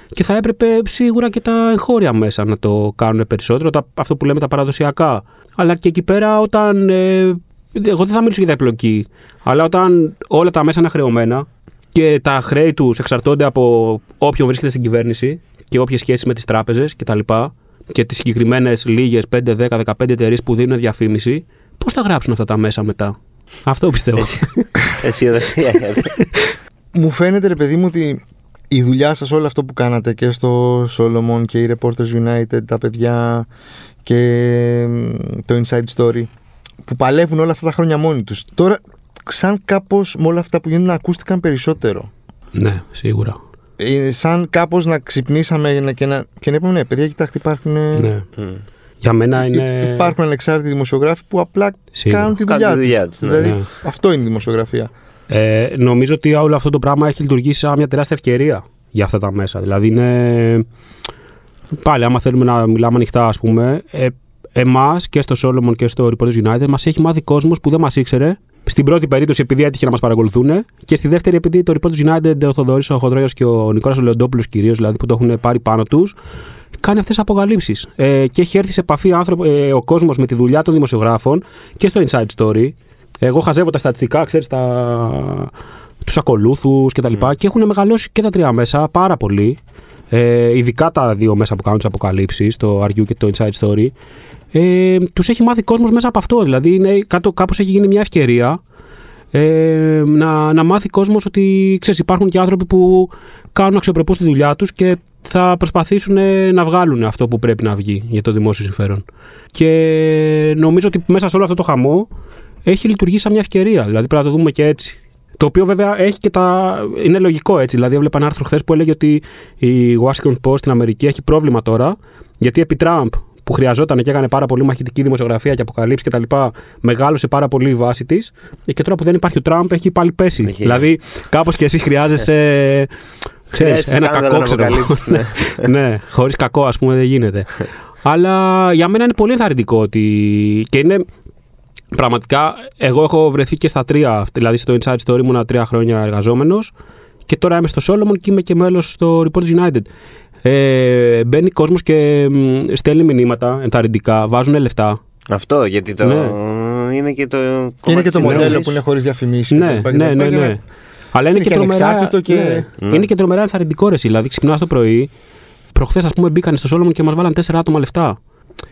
και θα έπρεπε σίγουρα και τα εγχώρια μέσα να το κάνουν περισσότερο, τα, αυτό που λέμε τα παραδοσιακά. Αλλά και εκεί πέρα όταν. Ε, εγώ δεν θα μιλήσω για τα επιλογή, αλλά όταν όλα τα μέσα είναι χρεωμένα και τα χρέη τους εξαρτώνται από όποιον βρίσκεται στην κυβέρνηση και όποιες σχέσεις με τις τράπεζες κτλ. Και τις συγκεκριμένες λίγες 5, 10, 15 εταιρείες που δίνουν διαφήμιση, πώς θα γράψουν αυτά τα μέσα μετά; Αυτό πιστεύω. αισιοδοξία. Μου φαίνεται, ρε παιδί μου, ότι η δουλειά σας όλο αυτό που κάνατε και στο Solomon και οι Reporters United, τα παιδιά και μ, το Inside Story που παλεύουν όλα αυτά τα χρόνια μόνοι τους. Τώρα, σαν κάπως με όλα αυτά που γίνονται να ακούστηκαν περισσότερο. ναι, σίγουρα. Ε, σαν κάπως να ξυπνήσαμε να- και να, και να είπαμε ναι παιδιά κοιτάξτε υπάρχουν, Ναι. Μμ. Για μένα υ- είναι. υπάρχουν ανεξάρτητοι δημοσιογράφοι που απλά Σίγουρα. κάνουν τη Κάνουν δουλειά, τη δουλειά τους. τους, ναι. Δηλαδή Ναι. αυτό είναι η δημοσιογραφία. Ε, νομίζω ότι όλο αυτό το πράγμα έχει λειτουργήσει σαν μια τεράστια ευκαιρία για αυτά τα μέσα. Δηλαδή είναι. Πάλι, άμα θέλουμε να μιλάμε ανοιχτά, ας πούμε, ε, εμάς και στο Solomon και στο Reporters United μας έχει μάθει κόσμος που δεν μας ήξερε. Στην πρώτη περίπτωση επειδή έτυχε να μας παρακολουθούν και στη δεύτερη επειδή το Reporters United, ο Θοδωρής, ο Χοντρόιο και ο Νικόλας ο Λεοντόπουλο κυρίως, δηλαδή που το έχουν πάρει πάνω τους, κάνει αυτές τι αποκαλύψεις. Ε, και έχει έρθει σε επαφή άνθρωπο, ε, ο κόσμος με τη δουλειά των δημοσιογράφων και στο Inside Story. Εγώ χαζεύω τα στατιστικά, ξέρεις, τα... τους ακολούθους κτλ. Και, και έχουν μεγαλώσει και τα τρία μέσα πάρα πολύ. Ε, ειδικά τα δύο μέσα που κάνουν τις αποκαλύψεις, το RU και το Inside Story. Ε, τους έχει μάθει κόσμος μέσα από αυτό. Δηλαδή, είναι, κάπως έχει γίνει μια ευκαιρία ε, να, να μάθει κόσμος ότι ξέρεις, υπάρχουν και άνθρωποι που κάνουν αξιοπρεπώς τη δουλειά τους και θα προσπαθήσουν ε, να βγάλουν αυτό που πρέπει να βγει για το δημόσιο συμφέρον. Και νομίζω ότι μέσα σε όλο αυτό το χαμό έχει λειτουργήσει σαν μια ευκαιρία. Δηλαδή πρέπει να το δούμε και έτσι. Το οποίο βέβαια έχει και τα. είναι λογικό έτσι. Δηλαδή, έβλεπα ένα άρθρο χθες που έλεγε ότι η Washington Post στην Αμερική έχει πρόβλημα τώρα γιατί επί Τραμπ που χρειαζόταν και έκανε πάρα πολύ μαχητική δημοσιογραφία και αποκαλύψει κτλ. Μεγάλωσε πάρα πολύ η βάση της. Και τώρα που δεν υπάρχει ο Τραμπ έχει πάλι πέσει. Έχει. Δηλαδή, κάπως και εσύ χρειάζεσαι. Ξέρεις, Χρειάζεσαι ένα σκάνδαλο κακό να ξέρω. εγώ. αποκαλύψεις, ναι. ναι, χωρίς κακό, ας πούμε, δεν γίνεται. Αλλά για μένα είναι πολύ ενθαρρυντικό ότι. και είναι. Πραγματικά, εγώ έχω βρεθεί και στα τρία. Δηλαδή, στο Inside Story ήμουν τρία χρόνια εργαζόμενος και τώρα είμαι στο Solomon και είμαι και μέλος στο Reporters United. Ε, μπαίνει κόσμος και μ, στέλνει μηνύματα ενθαρρυντικά, βάζουν λεφτά. Αυτό γιατί το. Είναι και το. Και είναι και το κομμάτι της μοντέλο συνδρομής. που είναι χωρίς διαφημίσεις. Ναι, ναι, ναι, ναι. Αλλά είναι, Είναι και, και τρομερά. ανεξάρτητο και- ναι. Είναι και τρομερά ενθαρρυντικό ρε. εσύ. Δηλαδή, ξυπνά το πρωί. Προχθές, ας πούμε, μπήκαν στο Solomon και μας βάλαν τέσσερα άτομα λεφτά.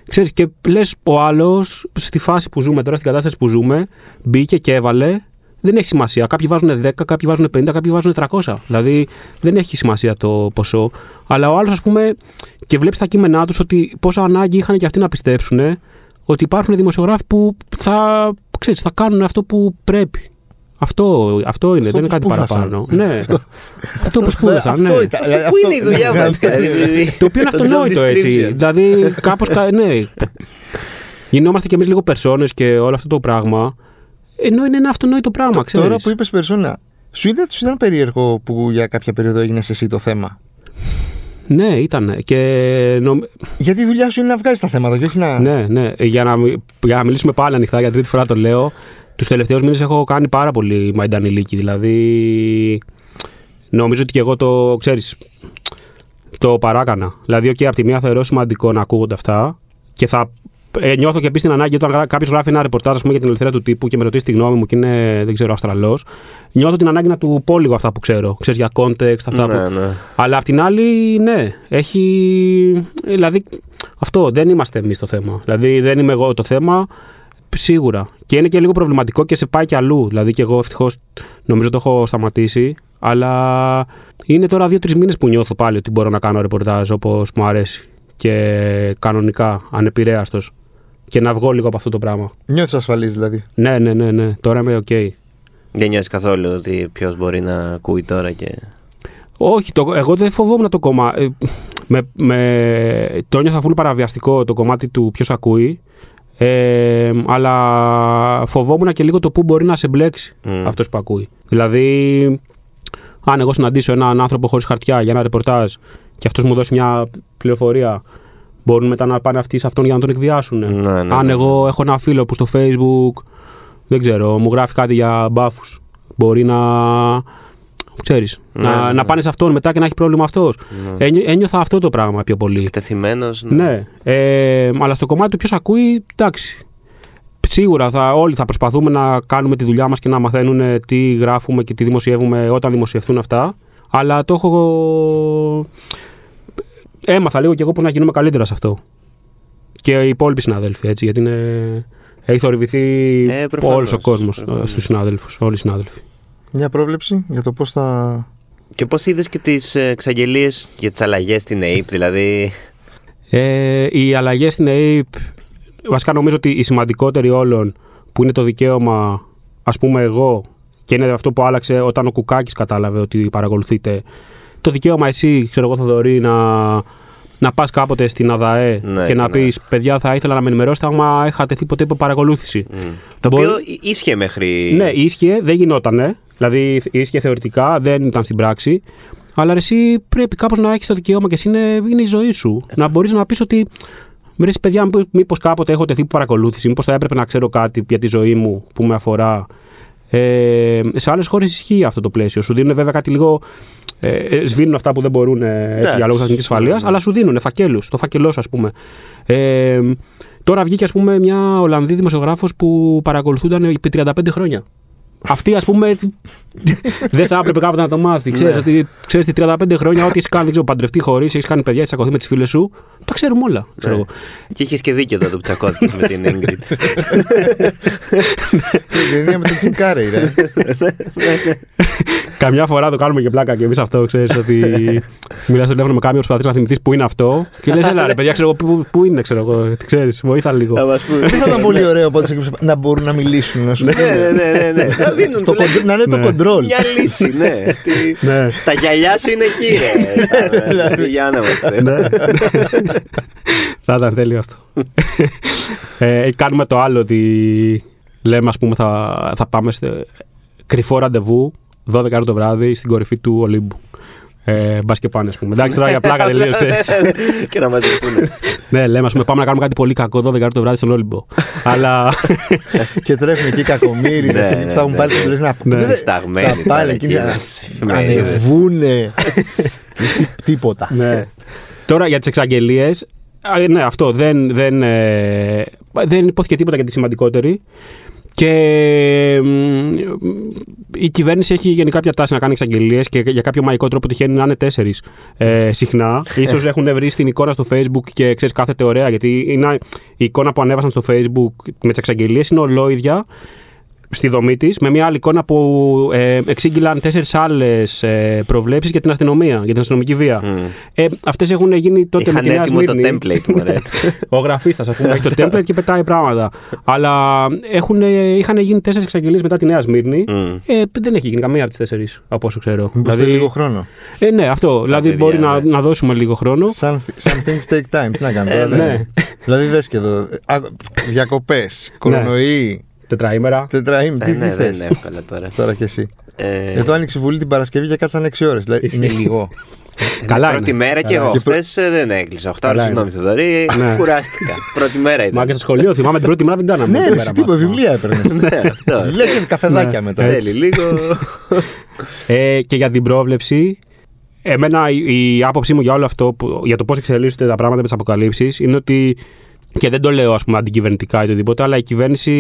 Ξέρεις, και λες, ο άλλος, στη φάση που ζούμε τώρα, στην κατάσταση που ζούμε, μπήκε και έβαλε. Δεν έχει σημασία. Κάποιοι βάζουν 10, κάποιοι βάζουν 50, κάποιοι βάζουν 300. Δηλαδή δεν έχει σημασία το ποσό. Αλλά ο άλλος, ας πούμε, και βλέπεις τα κείμενά τους ότι πόσο ανάγκη είχαν και αυτοί να πιστέψουν ότι υπάρχουν δημοσιογράφοι που θα, ξέρεις, θα κάνουν αυτό που πρέπει. Αυτό, αυτό είναι, Αυτό δεν είναι που κάτι σπούδασαν. παραπάνω. ναι. αυτό που σπούδασαν. Αυτό ναι. ήταν. Πού αυτό- είναι η δουλειά ναι, μα, αυτό- Το οποίο είναι αυτονόητο έτσι. δηλαδή, κάπως. Ναι. Γινόμαστε κι εμείς λίγο περσόνες και όλο αυτό το πράγμα. Ενώ είναι ένα αυτονόητο πράγμα, ξέρεις. Τώρα που είπες περσόνα, σου ήταν, σου ήταν περίεργο που για κάποια περίοδο έγινε εσύ το θέμα; Ναι, ήταν. Και νομ... Γιατί η δουλειά σου είναι να βγάζεις τα θέματα και όχι να. Ναι, ναι. Για να, μι- για να μιλήσουμε πάλι ανοιχτά, για τρίτη φορά το λέω. Τους τελευταίους μήνες έχω κάνει πάρα πολύ μαϊντανιλίκη. Δηλαδή. Νομίζω ότι και εγώ το ξέρεις. Το παράκανα. Δηλαδή, okay, από τη μία θεωρώ σημαντικό να ακούγονται αυτά και θα ε, νιώθω και επίσης την ανάγκη όταν κάποιος γράφει ένα ρεπορτάζ ας πούμε, για την ελευθερία του τύπου και με ρωτήσει τη γνώμη μου και είναι, δεν ξέρω, Αυστραλός. Νιώθω την ανάγκη να του πω λίγο αυτά που ξέρω. Ξέρεις για context, αυτά Ναι, που. ναι. Αλλά απ' την άλλη, ναι, έχει. Δηλαδή, αυτό δεν είμαστε εμείς το θέμα. Δηλαδή, δεν είμαι εγώ το θέμα. Σίγουρα. Και είναι και λίγο προβληματικό και σε πάει και αλλού. Δηλαδή, και εγώ ευτυχώς νομίζω το έχω σταματήσει. Αλλά είναι τώρα δύο-τρεις μήνες που νιώθω πάλι ότι μπορώ να κάνω ρεπορτάζ όπως μου αρέσει. Και κανονικά, ανεπηρέαστος. Και να βγω λίγο από αυτό το πράγμα. Νιώθεις ασφαλής δηλαδή. Ναι, ναι, ναι, ναι. Τώρα είμαι οκ. Δεν νιώθεις καθόλου ότι ποιος μπορεί να ακούει τώρα και. Όχι, το, εγώ δεν φοβόμουν το κομμάτι. Με, με, το ένιωθα φουλ παραβιαστικό το κομμάτι του ποιος ακούει. Ε, αλλά φοβόμουν και λίγο το πού μπορεί να σε μπλέξει Μμ. αυτός που ακούει. Δηλαδή, αν εγώ συναντήσω έναν άνθρωπο χωρίς χαρτιά για ένα ρεπορτάζ και αυτός μου δώσει μια πληροφορία, μπορούν μετά να πάνε αυτοί σε αυτόν για να τον εκβιάσουν. Ναι, ναι, αν ναι. εγώ έχω ένα φίλο που στο Facebook δεν ξέρω, μου γράφει κάτι για μπάφους. Μπορεί να. Ξέρεις, Ναι, να, ναι, να ναι. πάνε σε αυτόν μετά και να έχει πρόβλημα αυτός. Ναι. ένιωθα αυτό το πράγμα πιο πολύ. Εκτεθειμένος. Ναι. Ε, αλλά στο κομμάτι του ποιος ακούει, εντάξει. Σίγουρα θα, όλοι θα προσπαθούμε να κάνουμε τη δουλειά μας και να μαθαίνουν τι γράφουμε και τι δημοσιεύουμε όταν δημοσιευτούν αυτά. Αλλά το έχω. Έμαθα λίγο κι εγώ πώς να γίνουμε καλύτερα σε αυτό. Και οι υπόλοιποι συνάδελφοι, έτσι, γιατί είναι... έχει θορυβηθεί Ε, προφανώς, όλος ο κόσμος προφανώς. στους συνάδελφου. Όλοι οι συνάδελφοι. Μια πρόβλεψη για το πώς θα. Και πώς είδες και τις εξαγγελίες για τις αλλαγές στην ΑΕΠ, δηλαδή; Ε, οι αλλαγές στην ΑΕΠ, βασικά νομίζω ότι η σημαντικότερη όλων που είναι το δικαίωμα, ας πούμε εγώ, και είναι αυτό που άλλαξε όταν ο Κουκάκης κατάλαβε ότι παρακολουθείτε, το δικαίωμα εσύ, ξέρω εγώ, Θοδωρή, να, να πας κάποτε στην ΑΔΑΕ Ναι, και να και πεις: να- Παιδιά, θα ήθελα να με ενημερώσετε άμα είχα τεθεί ποτέ υπό παρακολούθηση. μ. Το Μπορεί- οποίο ίσχυε μέχρι. Ναι, ίσχυε, δεν γινότανε. Δηλαδή ίσχυε θεωρητικά, δεν ήταν στην πράξη. Αλλά ρε, εσύ πρέπει κάπως να έχεις το δικαίωμα και εσύ είναι, είναι η ζωή σου. να μπορείς να πεις ότι. Ρε, εσύ, παιδιά, μήπω κάποτε έχω τεθεί υπό παρακολούθηση, μήπως θα έπρεπε να ξέρω κάτι για τη ζωή μου που με αφορά. Ε, σε άλλες χώρες ισχύει αυτό το πλαίσιο. Σου δίνουν βέβαια κάτι λίγο. Ε, ε, σβήνουν αυτά που δεν μπορούν ε, έτσι, Εντάξει. για λόγους εθνικής ασφαλείας, Ναι. αλλά σου δίνουν φακέλους. Το φακελός, ας πούμε. Ε, τώρα βγήκε, ας πούμε, μια Ολλανδή δημοσιογράφος που παρακολουθούνταν επί 35 χρόνια. Αυτή, ας πούμε, δεν θα έπρεπε κάποτε να το μάθει. Ξέρεις, Ναι. ότι ξέρεις, τι 35 χρόνια, ό,τι έχεις κάνει, δεν ξέρω, παντρευτεί χωρίς, έχεις κάνει παιδιά, έχεις τσακωθεί με τις φίλες σου. Τα ξέρουμε όλα. Ξέρω Ναι. εγώ. Και είχες και δίκιο τότε που τσακώθηκες με την Ingrid. Την ταινία με τον Τζιμ Κάρεϊ, ρε. Καμιά φορά το κάνουμε και πλάκα και εμείς αυτό, ξέρεις, ότι μιλάς στο τηλέφωνο με κάποιον, προσπαθείς να θυμηθείς που είναι αυτό. Και λες, έλα ρε παιδιά, ξέρω εγώ, πού, πού είναι, ξέρω εγώ. Ξέρεις, βοήθα λίγο. Δεν θα ήταν πολύ ωραίο οπότε να μπορούν να μιλήσουν, να σου Ναι, πούνε. ναι, ναι, ναι, ναι. Να δίνουν Στο τουλάχιστον κοντ- Να είναι το Ναι. κοντρόλ. Μια λύση, ναι. Τι- ναι. Τα γυαλιά σου είναι εκεί, ρε. Δηλαδή, Για να μας Ναι. θα ήταν τέλειο αυτό. ε, κάνουμε το άλλο ότι λέμε, ας πούμε, θα, θα πάμε σε κρυφό ραντεβού 12 ώρα το βράδυ στην κορυφή του Ολύμπου. Ε, Μπας και πάνε, ας πούμε. Εντάξει, τώρα για πλάκα τελείω. Και να μαζευτούν. ναι, λέμε, ας πούμε, πάμε να κάνουμε κάτι πολύ κακό 12 ώρα το βράδυ στον Όλυμπο. Αλλά. Και τρέφουν εκεί κακομίριδε Ναι, που ναι, θα έχουν ναι. πάρει τις δουλειές να Ναι. Δεν- Σταγμένοι Θα τώρα πάνε εκεί εκεί να στις εφημερίδες. ανεβούνε. Τι- Τίποτα. ναι. Τώρα για τις εξαγγελίες. Ναι, αυτό. Δεν, δεν, ε, δεν υπόθηκε τίποτα για τη σημαντικότερη. Και μ, η κυβέρνηση έχει γενικά πια τάση να κάνει εξαγγελίες και για κάποιο μαγικό τρόπο τυχαίνει να είναι τέσσερις ε, συχνά. σω έχουν βρει στην εικόνα στο Facebook και ξέρεις, κάθεται ωραία. Γιατί είναι, η εικόνα που ανέβασαν στο Facebook με τις εξαγγελίες είναι ολόιδια στη δομή της, με μια άλλη εικόνα που ε, εξήγηλαν τέσσερις άλλες ε, προβλέψεις για την αστυνομία, για την αστυνομική βία. Μμ. Ε, Αυτές έχουν γίνει τότε με Είχαν τη Νέα έτοιμο το Σμύρνη. template μου, ρε. Ο γραφίστας, ας πούμε, έχει το template και πετάει πράγματα. Αλλά έχουν, είχαν γίνει τέσσερις εξαγγελίες μετά τη Νέα Σμύρνη. Μμ. Ε, δεν έχει γίνει καμία από τις τέσσερις, από όσο ξέρω. Μήπως θέλει λίγο χρόνο; ε, ναι, αυτό. δηλαδή παιδιά, μπορεί να, ναι. να δώσουμε λίγο χρόνο. Some, some things take time. Τι να κάνουμε Ε, τώρα. δεν ναι. είναι. Δηλαδή δες και εδώ. Διακοπές, κορονοϊ, Τετραήμερα. τετραήμι. Ε, Τι Ναι, τι δεν θες; είναι εύκολα τώρα. Τώρα κι εσύ. Ε, Εδώ άνοιξε η Βουλή την Παρασκευή και κάτσαν 6 ώρες. Δηλαδή είναι λίγο. Καλά Πρώτη είναι. μέρα και Καλά. εγώ. Και πρω- Χθε δεν έκλεισα. 8 Καλά ώρε, είναι. συγγνώμη, Θεδωρή. Ναι. Κουράστηκα. Πρώτη μέρα Μα ήταν. και στο σχολείο θυμάμαι την πρώτη μέρα δεν κάναμε. Ναι, Πρώτη ρε, μέρα εσύ τίποτα, μάθημα. βιβλία έπαιρνες. Ναι, αυτό. Βιβλία και καφεδάκια Ναι. μετά. Θέλει λίγο. Ε, και για την πρόβλεψη, εμένα η, η άποψή μου για όλο αυτό, που, για το πώς εξελίσσονται τα πράγματα με τις αποκαλύψεις, είναι ότι και δεν το λέω ας πούμε αντικυβερνητικά ή οτιδήποτε, αλλά η κυβέρνηση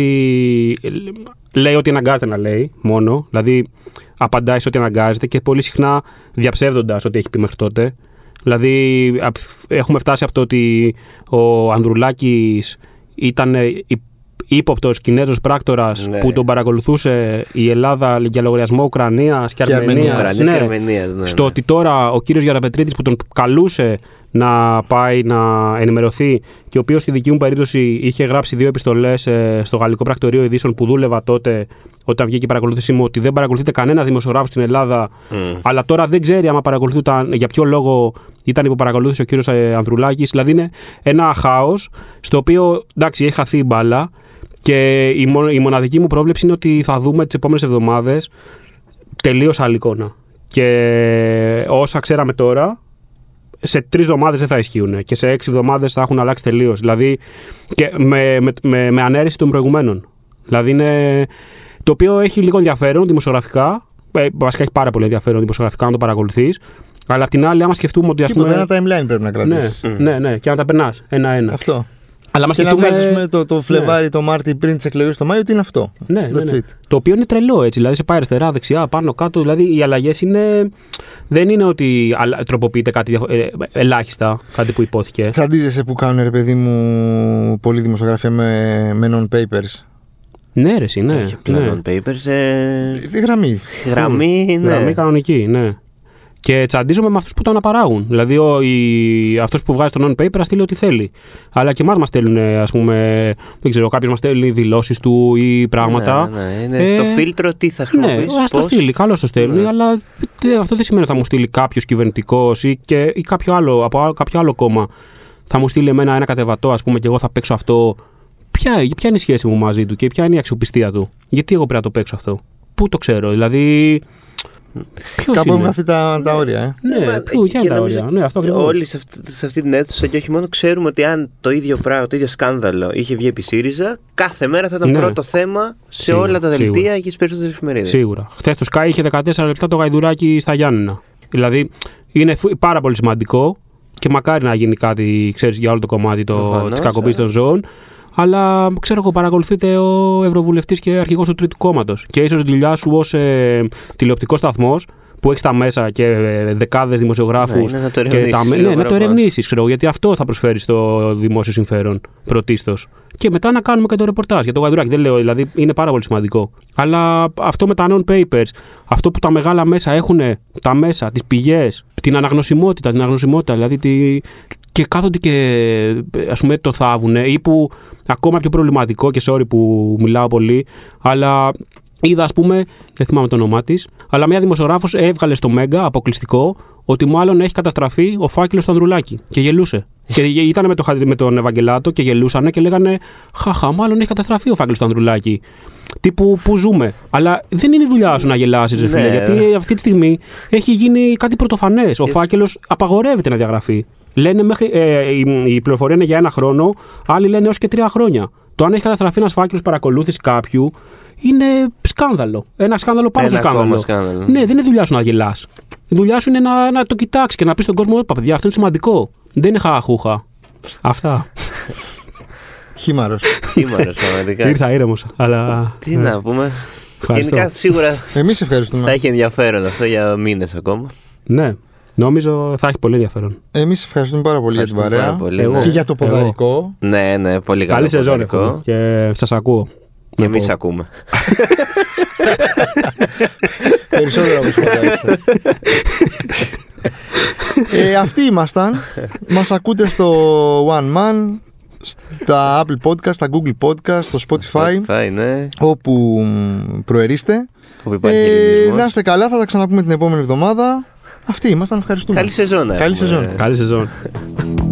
λέει ότι αναγκάζεται να λέει μόνο. Δηλαδή απαντάει σε ό,τι αναγκάζεται και πολύ συχνά διαψεύδοντας ό,τι έχει πει μέχρι τότε. Δηλαδή έχουμε φτάσει από το ότι ο Ανδρουλάκης ήταν ύποπτος Κινέζος πράκτορας Ναι. που τον παρακολουθούσε η Ελλάδα για λογαριασμό Ουκρανίας και Και Αρμενίας. Ουκρανίας και Αρμενίας, ναι, Στο ναι. ότι τώρα ο κύριος Γιαραπετρίτη που τον καλούσε να πάει να ενημερωθεί και ο οποίος στη δική μου περίπτωση είχε γράψει δύο επιστολές στο Γαλλικό Πρακτορείο Ειδήσεων που δούλευα τότε όταν βγήκε η παρακολούθησή μου ότι δεν παρακολουθείται κανένας δημοσιογράφος στην Ελλάδα. Αλλά τώρα δεν ξέρει άμα παρακολουθούνταν για ποιο λόγο ήταν υποπαρακολούθηση ο κύριος Ανδρουλάκης. Δηλαδή είναι ένα χάος στο οποίο εντάξει έχει χαθεί η μπάλα. Και η, μο- η μοναδική μου πρόβλεψη είναι ότι θα δούμε τις επόμενες εβδομάδες τελείως άλλη εικόνα. Και όσα ξέραμε τώρα, σε τρεις εβδομάδες δεν θα ισχύουν. Και σε έξι εβδομάδες θα έχουν αλλάξει τελείως. Δηλαδή και με, με, με, με ανέρεση των προηγουμένων. Δηλαδή είναι. Το οποίο έχει λίγο ενδιαφέρον δημοσιογραφικά. Ε, βασικά έχει πάρα πολύ ενδιαφέρον δημοσιογραφικά να το παρακολουθείς. Αλλά απ' την άλλη, άμα σκεφτούμε ότι. Ας Τίποτα, πούμε, ένα timeline πρέπει να ναι, κρατήσει. ναι, ναι, και να τα περνάς ένα-ένα. Αυτό. Αλλά άμα Και να σκεφτούμε. βγάζεις πούμε, το, το Φλεβάρι, το Μάρτι πριν τις εκλογές το Μάιο, τι είναι αυτό. Ναι, ναι, That's ναι. it. Το οποίο είναι τρελό έτσι. Δηλαδή σε πάει αριστερά, δεξιά, πάνω, κάτω. Δηλαδή οι αλλαγές είναι. Δεν είναι ότι αλλα- τροποποιείται κάτι διαφο- ε, ελάχιστα, κάτι που υπόθηκε. Τσαντίζεσαι που κάνουν ρε παιδί μου πολλή δημοσιογραφία με, με non-papers. Ναι, ρε, εσύ, ναι. Όχι απλά ναι. non-papers. ε, Τη γραμμή. Γραμμή, ναι. Γραμμή κανονική, ναι. Και τσαντίζομαι με αυτούς που το αναπαράγουν. Δηλαδή, ο, η, αυτός που βγάζει το non-paper, α στείλει ό,τι θέλει. Αλλά και εμάς μας στέλνουν, ας πούμε, δεν ξέρω, κάποιος μας στέλνει δηλώσεις του ή πράγματα. Ναι, ναι, ναι. Είναι Ε, το φίλτρο τι θα Ναι, χρησιμοποιήσει. ας το στείλει, καλώς το στέλνει, Ναι. αλλά τε- αυτό δεν σημαίνει ότι θα μου στείλει κάποιος κυβερνητικός ή, και- ή κάποιο άλλο, από άλλο- κάποιο άλλο κόμμα. Θα μου στείλει εμένα ένα κατεβατό, ας πούμε, και εγώ θα παίξω αυτό. Ποια, ποια είναι η σχέση μου μαζί του και ποια είναι η αξιοπιστία του; Γιατί εγώ πρέπει να το παίξω αυτό; Πού το ξέρω, δηλαδή. Ποιος Κάπου έχουν είναι. χαθεί τα, τα όρια, ε. Ναι, μα, πού, ποια είναι και τα νομίζω όρια. Ναι, αυτό ακριβώς. Όλοι σε αυτή, σε αυτή την αίθουσα και όχι μόνο ξέρουμε ότι αν το ίδιο πράγμα, το ίδιο σκάνδαλο είχε βγει επί ΣΥΡΙΖΑ, κάθε μέρα θα ήταν Ναι. πρώτο θέμα σε Σίγουρα, όλα τα σίγουρα. δελτία και στις περισσότερες εφημερίδες. Σίγουρα. Χθες το Sky είχε 14 λεπτά το γαϊδουράκι στα Γιάννενα. Δηλαδή είναι φου- πάρα πολύ σημαντικό και μακάρι να γίνει κάτι ξέρεις, για όλο το κομμάτι Προφανώς, της κακοποίησης ε. των ζώων. Αλλά ξέρω εγώ, παρακολουθείτε ο Ευρωβουλευτής και αρχηγός του Τρίτου Κόμματος. Και ίσως η δουλειά σου ως ε, τηλεοπτικός σταθμός που έχεις τα μέσα και ε, δεκάδες δημοσιογράφους. Ναι, είναι να το και ερευνήσεις τα, λίγο ναι, να το παραπάνω. ερευνήσεις, ξέρω εγώ, γιατί αυτό θα προσφέρεις στο δημόσιο συμφέρον πρωτίστως. Και μετά να κάνουμε και το ρεπορτάζ για το γαϊδουράκι. Δεν λέω, δηλαδή είναι πάρα πολύ σημαντικό. Αλλά αυτό με τα non-papers, αυτό που τα μεγάλα μέσα έχουν, τα μέσα, τις πηγές, την αναγνωσιμότητα, την αναγνωσιμότητα, δηλαδή τη, και κάθονται και ας πούμε το θάβουν ή που ακόμα πιο προβληματικό και sorry που μιλάω πολύ, αλλά είδα ας πούμε, δεν θυμάμαι το όνομά της, αλλά μια δημοσιογράφος έβγαλε στο Μέγκα αποκλειστικό ότι μάλλον έχει καταστραφεί ο φάκελος του Ανδρουλάκη και γελούσε. και ήταν με, το, Χα- με τον Ευαγγελάτο και γελούσαν και λέγανε Χαχα, μάλλον έχει καταστραφεί ο φάκελος του Ανδρουλάκη. Τύπου που ζούμε. Αλλά δεν είναι η δουλειά σου να γελάσεις, ρε φίλε. Ναι. Γιατί αυτή τη στιγμή έχει γίνει κάτι πρωτοφανές. Ο φάκελος απαγορεύεται να διαγραφεί. Λένε μέχρι, ε, η, η πληροφορία είναι για ένα χρόνο, άλλοι λένε έως και τρία χρόνια. Το αν έχει καταστραφεί ένας φάκελος παρακολούθησης κάποιου είναι σκάνδαλο. Ένα σκάνδαλο πάνω Ένα στο σκάνδαλο. ακόμα σκάνδαλο. Ναι, δεν είναι δουλειά σου να γελάς. Η δουλειά σου είναι να, να το κοιτάξεις και να πεις στον κόσμο: Όπα, παιδιά, αυτό είναι σημαντικό. Δεν είναι χαχούχα. Αυτά. Χήμαρος. Χήμαρος, πραγματικά. Ήρθα ήρεμος. Αλλά. Τι ναι. να πούμε. Ευχαριστώ. Γενικά σίγουρα Εμείς θα ευχαριστούμε. έχει ενδιαφέρον αυτό για μήνες ακόμα. Ναι, νομίζω θα έχει πολύ ενδιαφέρον. Εμείς ευχαριστούμε πάρα πολύ για την Ευχαριστούμε παρέα. πάρα πολύ, Εγώ. ναι. Και για το ποδαρικό. Ναι, ναι, πολύ καλό. Καλή σεζόν ποδαρικό. εύχομαι. Και σας ακούω. Και Να εμείς πω. ακούμε. Περισσότερο από σχολιάσαι. ε, αυτοί ήμασταν. Μας ακούτε στο One Man, στα Apple Podcast, στα Google Podcast, στο Spotify, Πάει, ναι. όπου μ, προερίστε. Όπου υπάρχει Ε, ελληνισμός. να είστε καλά, θα τα ξαναπούμε την επόμενη εβδομάδα. Αυτοί ήμασταν, ευχαριστούμε. Καλή σεζόν. να Καλή έχουμε. σεζόν. Καλή σεζόν.